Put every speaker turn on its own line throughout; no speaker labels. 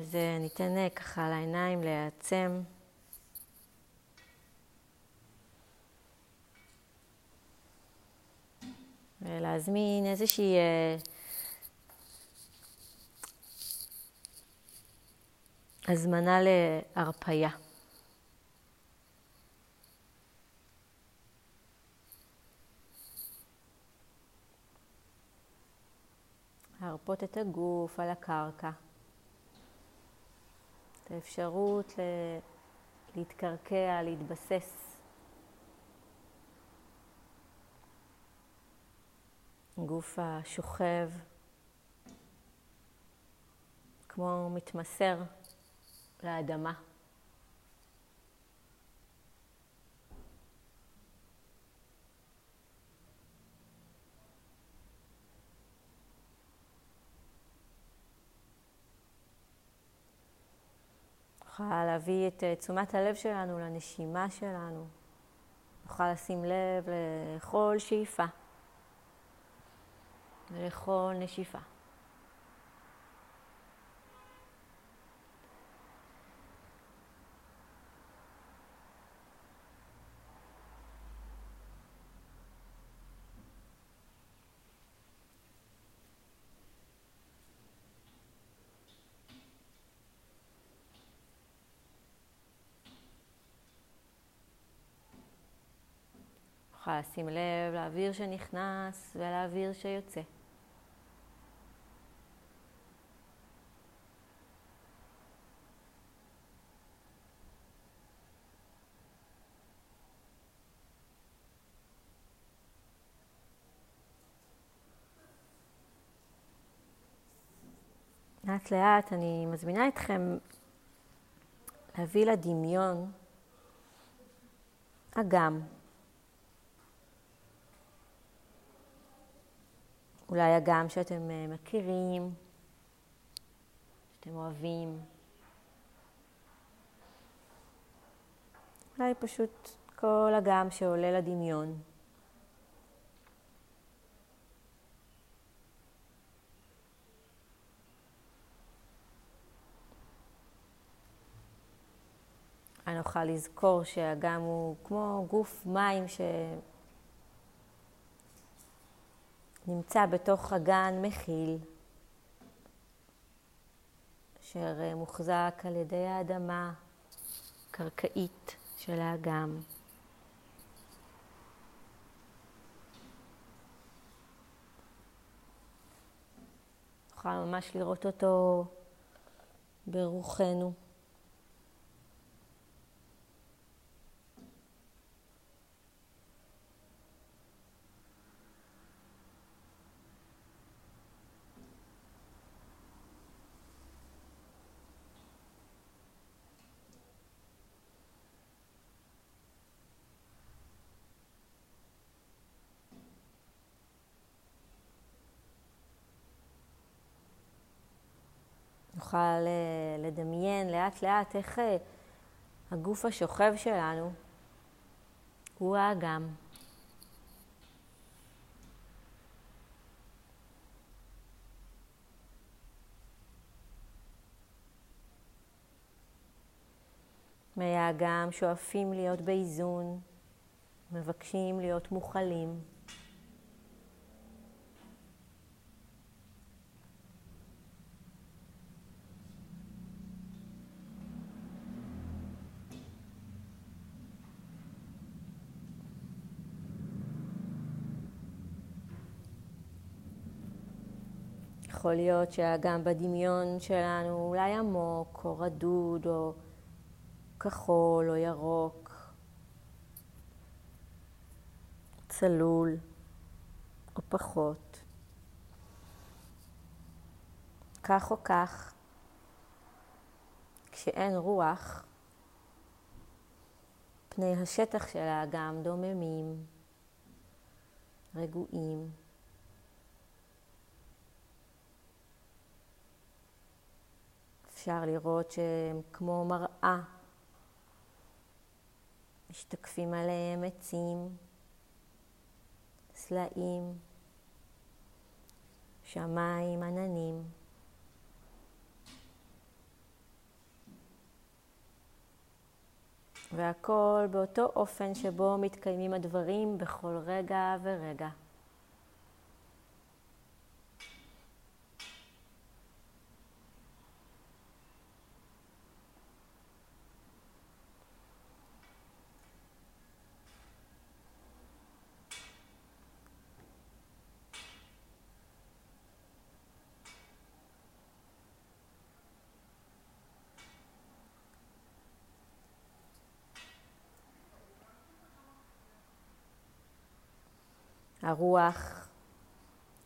אז ניתן אה, ככה לעיניים להיעצם. ולהזמין איזושהי אה, הזמנה להרפייה. להרפות את הגוף על הקרקע. את האפשרות להתקרקע, להתבסס. גוף השוכב כמו מתמסר לאדמה. נוכל להביא את אה, תשומת הלב שלנו לנשימה שלנו. נוכל לשים לב לכל שאיפה ולכל נשיפה. נוכל לשים לב לאוויר שנכנס ולאוויר שיוצא. לאט לאט אני מזמינה אתכם להביא לדמיון אגם. אולי אגם שאתם אה, מכירים, שאתם אוהבים. אולי פשוט כל אגם שעולה לדמיון. אני אוכל לזכור שהאגם הוא כמו גוף מים ש... נמצא בתוך אגן מכיל, אשר אה, מוחזק על ידי האדמה הקרקעית של האגם. נוכל ממש לראות אותו ברוחנו. נוכל אה, לדמיין לאט לאט איך אה, הגוף השוכב שלנו הוא האגם. מהאגם שואפים להיות באיזון, מבקשים להיות מוכלים. יכול להיות שגם בדמיון שלנו אולי עמוק, או רדוד, או כחול, או ירוק, צלול, או פחות. כך או כך, כשאין רוח, פני השטח של האגם דוממים, רגועים. אפשר לראות שהם כמו מראה, משתקפים עליהם עצים, סלעים, שמיים, עננים. והכל באותו אופן שבו מתקיימים הדברים בכל רגע ורגע. הרוח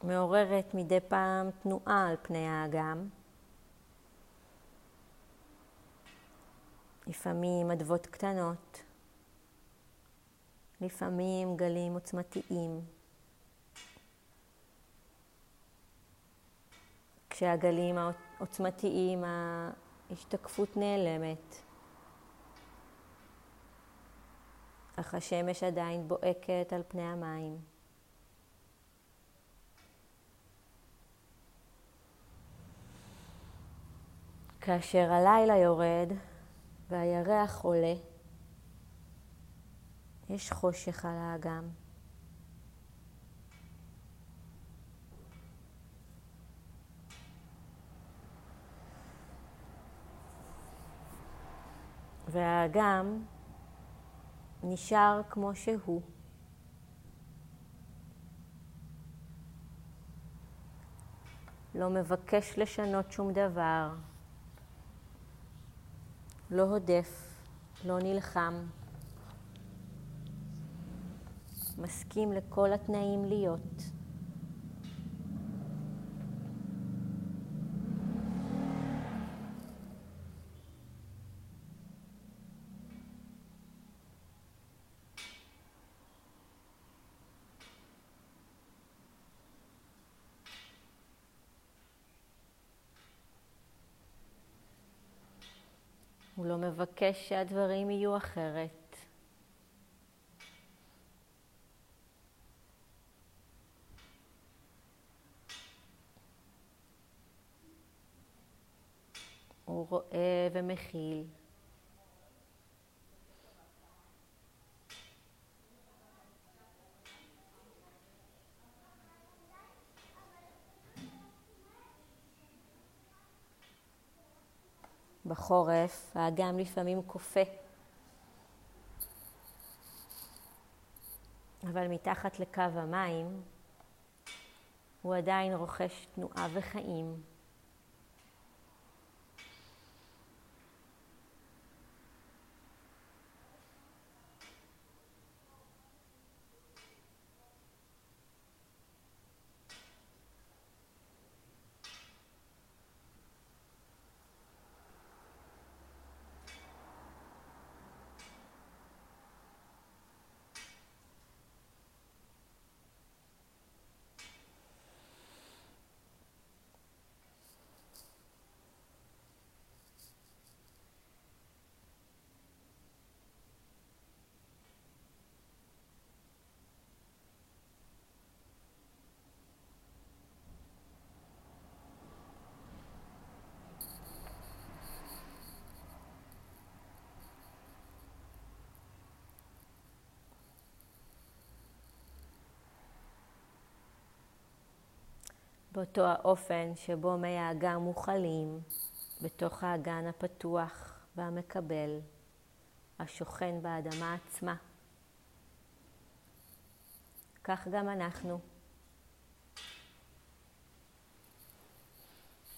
מעוררת מדי פעם תנועה על פני האגם. לפעמים אדוות קטנות, לפעמים גלים עוצמתיים. כשהגלים העוצמתיים ההשתקפות נעלמת, אך השמש עדיין בוהקת על פני המים. כאשר הלילה יורד והירח עולה, יש חושך על האגם. והאגם נשאר כמו שהוא. לא מבקש לשנות שום דבר. לא הודף, לא נלחם. מסכים לכל התנאים להיות. הוא לא מבקש שהדברים יהיו אחרת. הוא רואה ומכיל. בחורף האגם לפעמים כופה. אבל מתחת לקו המים הוא עדיין רוכש תנועה וחיים. באותו האופן שבו מי האגם מוכלים בתוך האגן הפתוח והמקבל, השוכן באדמה עצמה. כך גם אנחנו.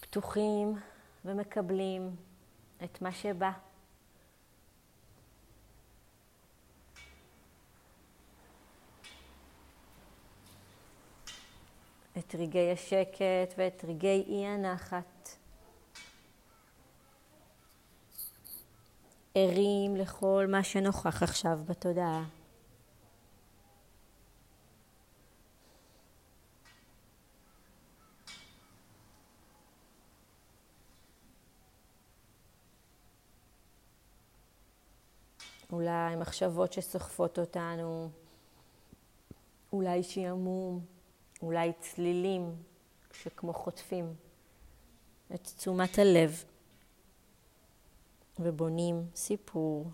פתוחים ומקבלים את מה שבא. את רגעי השקט ואת רגעי אי הנחת. ערים לכל מה שנוכח עכשיו בתודעה. אולי מחשבות שסוחפות אותנו, אולי שעמום. אולי צלילים שכמו חוטפים את תשומת הלב ובונים סיפור.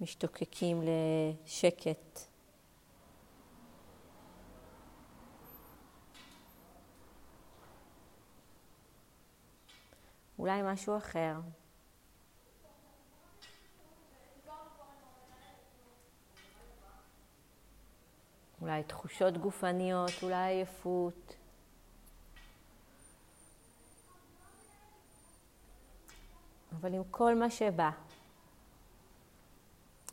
משתוקקים לשקט. אולי משהו אחר. אולי תחושות גופניות, אולי עייפות. אבל עם כל מה שבא,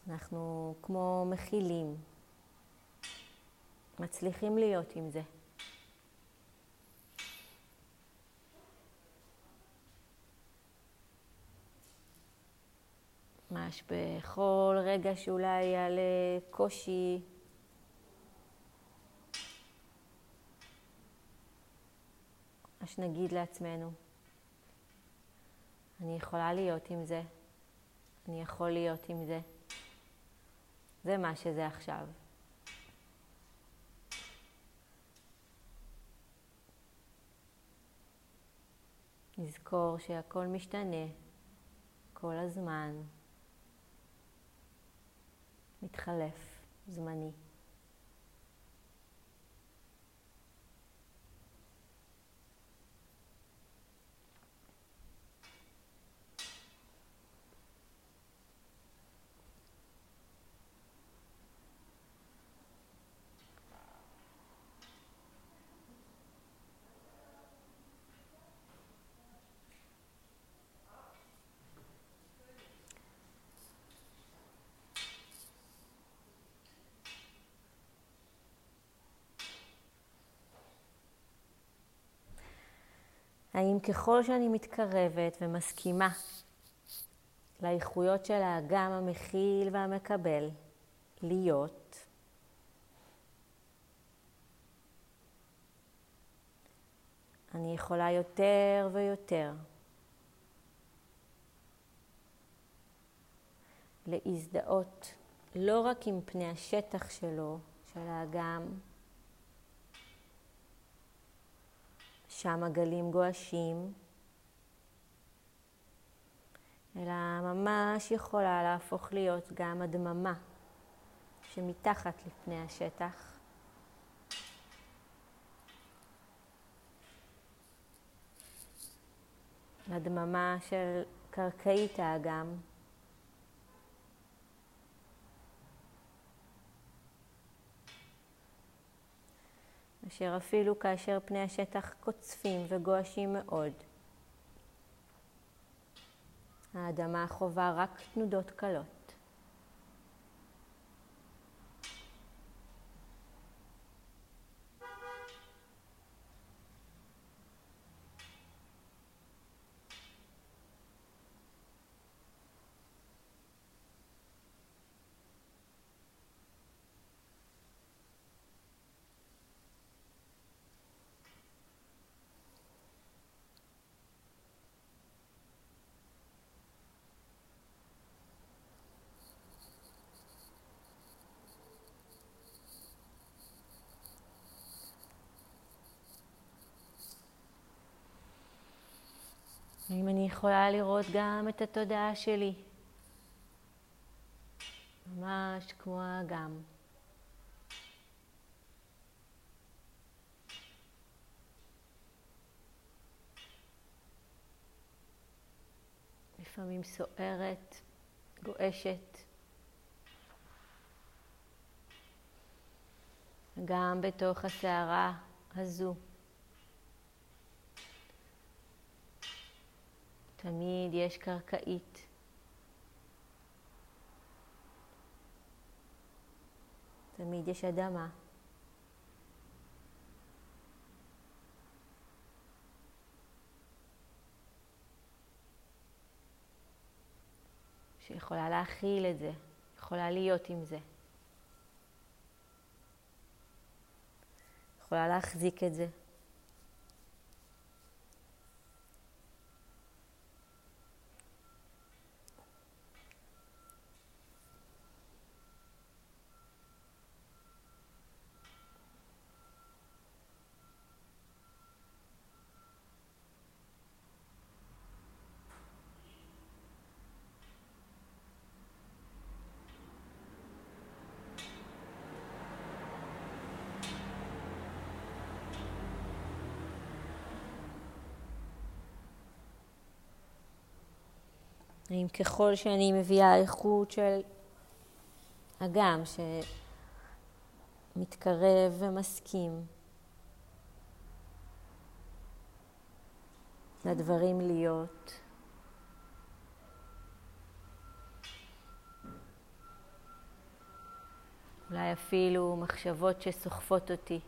אנחנו כמו מכילים, מצליחים להיות עם זה. ממש בכל רגע שאולי יעלה קושי, שנגיד לעצמנו, אני יכולה להיות עם זה, אני יכול להיות עם זה. זה מה שזה עכשיו. נזכור שהכל משתנה כל הזמן, מתחלף, זמני. האם ככל שאני מתקרבת ומסכימה לאיכויות של האגם המכיל והמקבל להיות, אני יכולה יותר ויותר להזדהות לא רק עם פני השטח שלו, של האגם, שם הגלים גועשים, אלא ממש יכולה להפוך להיות גם הדממה שמתחת לפני השטח. הדממה של קרקעית האגם. אשר אפילו כאשר פני השטח קוצפים וגועשים מאוד, האדמה חווה רק תנודות קלות. האם אני יכולה לראות גם את התודעה שלי? ממש כמו האגם. לפעמים סוערת, גועשת. גם בתוך הסערה הזו. תמיד יש קרקעית. תמיד יש אדמה. שיכולה להכיל את זה, יכולה להיות עם זה. יכולה להחזיק את זה. האם ככל שאני מביאה איכות של אגם שמתקרב ומסכים לדברים להיות, אולי אפילו מחשבות שסוחפות אותי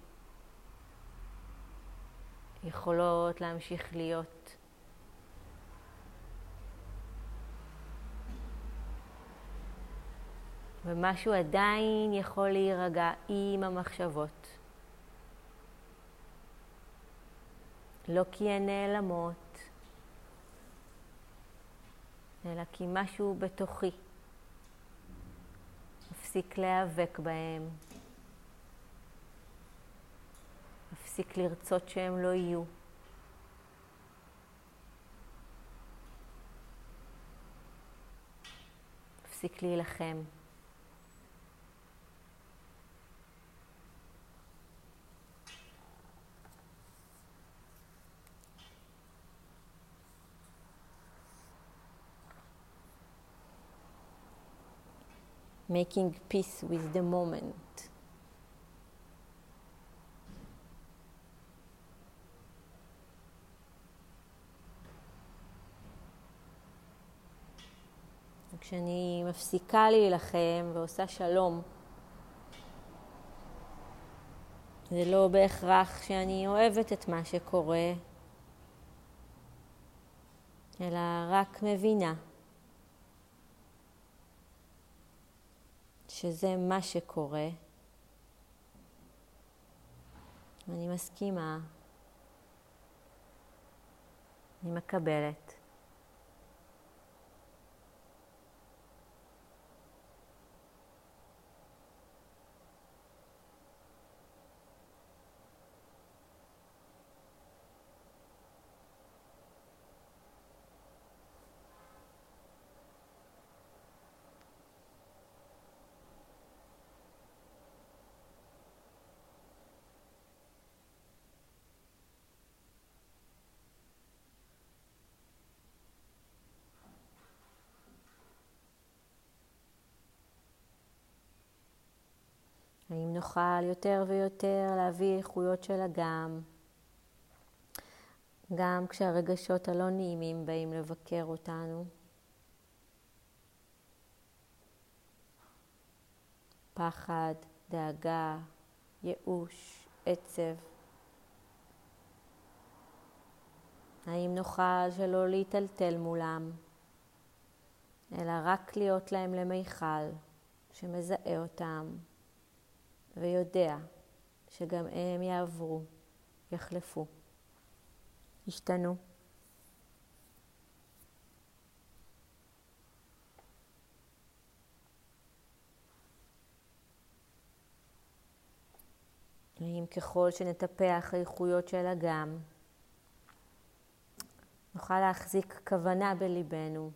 יכולות להמשיך להיות. ומשהו עדיין יכול להירגע עם המחשבות. לא כי הן נעלמות, אלא כי משהו בתוכי מפסיק להיאבק בהם, מפסיק לרצות שהם לא יהיו. מפסיק להילחם. Making peace with the moment. כשאני מפסיקה להילחם ועושה שלום, זה לא בהכרח שאני אוהבת את מה שקורה, אלא רק מבינה. שזה מה שקורה. אני מסכימה, אני מקבלת. האם נוכל יותר ויותר להביא איכויות של אגם, גם כשהרגשות הלא נעימים באים לבקר אותנו. פחד, דאגה, ייאוש, עצב. האם נוכל שלא להיטלטל מולם, אלא רק להיות להם למיכל שמזהה אותם ויודע שגם הם יעברו, יחלפו, ישתנו. האם ככל שנטפח איכויות של אגם, נוכל להחזיק כוונה בליבנו,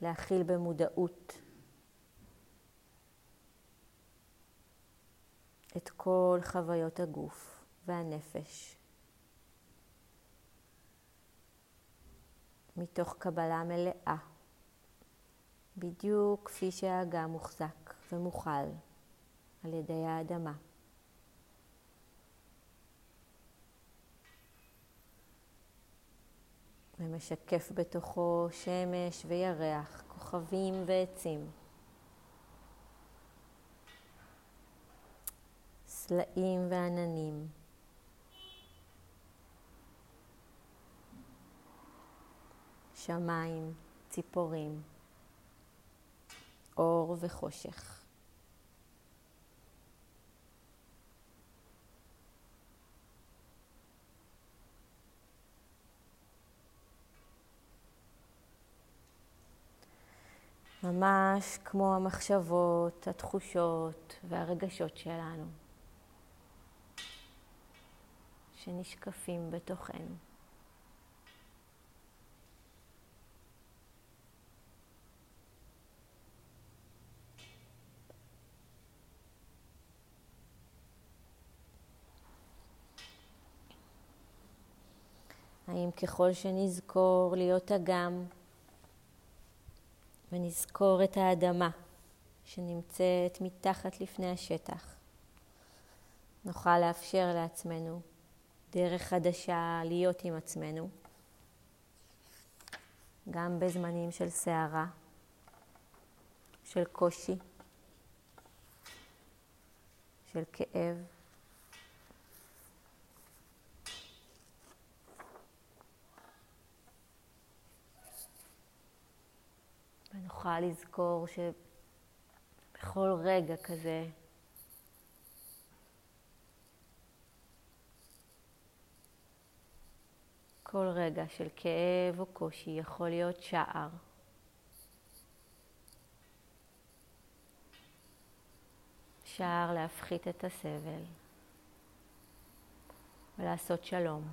להכיל במודעות את כל חוויות הגוף והנפש. מתוך קבלה מלאה, בדיוק כפי שהאגם מוחזק ומוכל על ידי האדמה. ומשקף בתוכו שמש וירח, כוכבים ועצים. סלעים ועננים. שמיים, ציפורים, אור וחושך. ממש כמו המחשבות, התחושות והרגשות שלנו. שנשקפים בתוכנו. האם ככל שנזכור להיות אגם ונזכור את האדמה שנמצאת מתחת לפני השטח. נוכל לאפשר לעצמנו דרך חדשה להיות עם עצמנו, גם בזמנים של סערה, של קושי, של כאב. ונוכל לזכור שבכל רגע כזה כל רגע של כאב או קושי יכול להיות שער. שער להפחית את הסבל ולעשות שלום.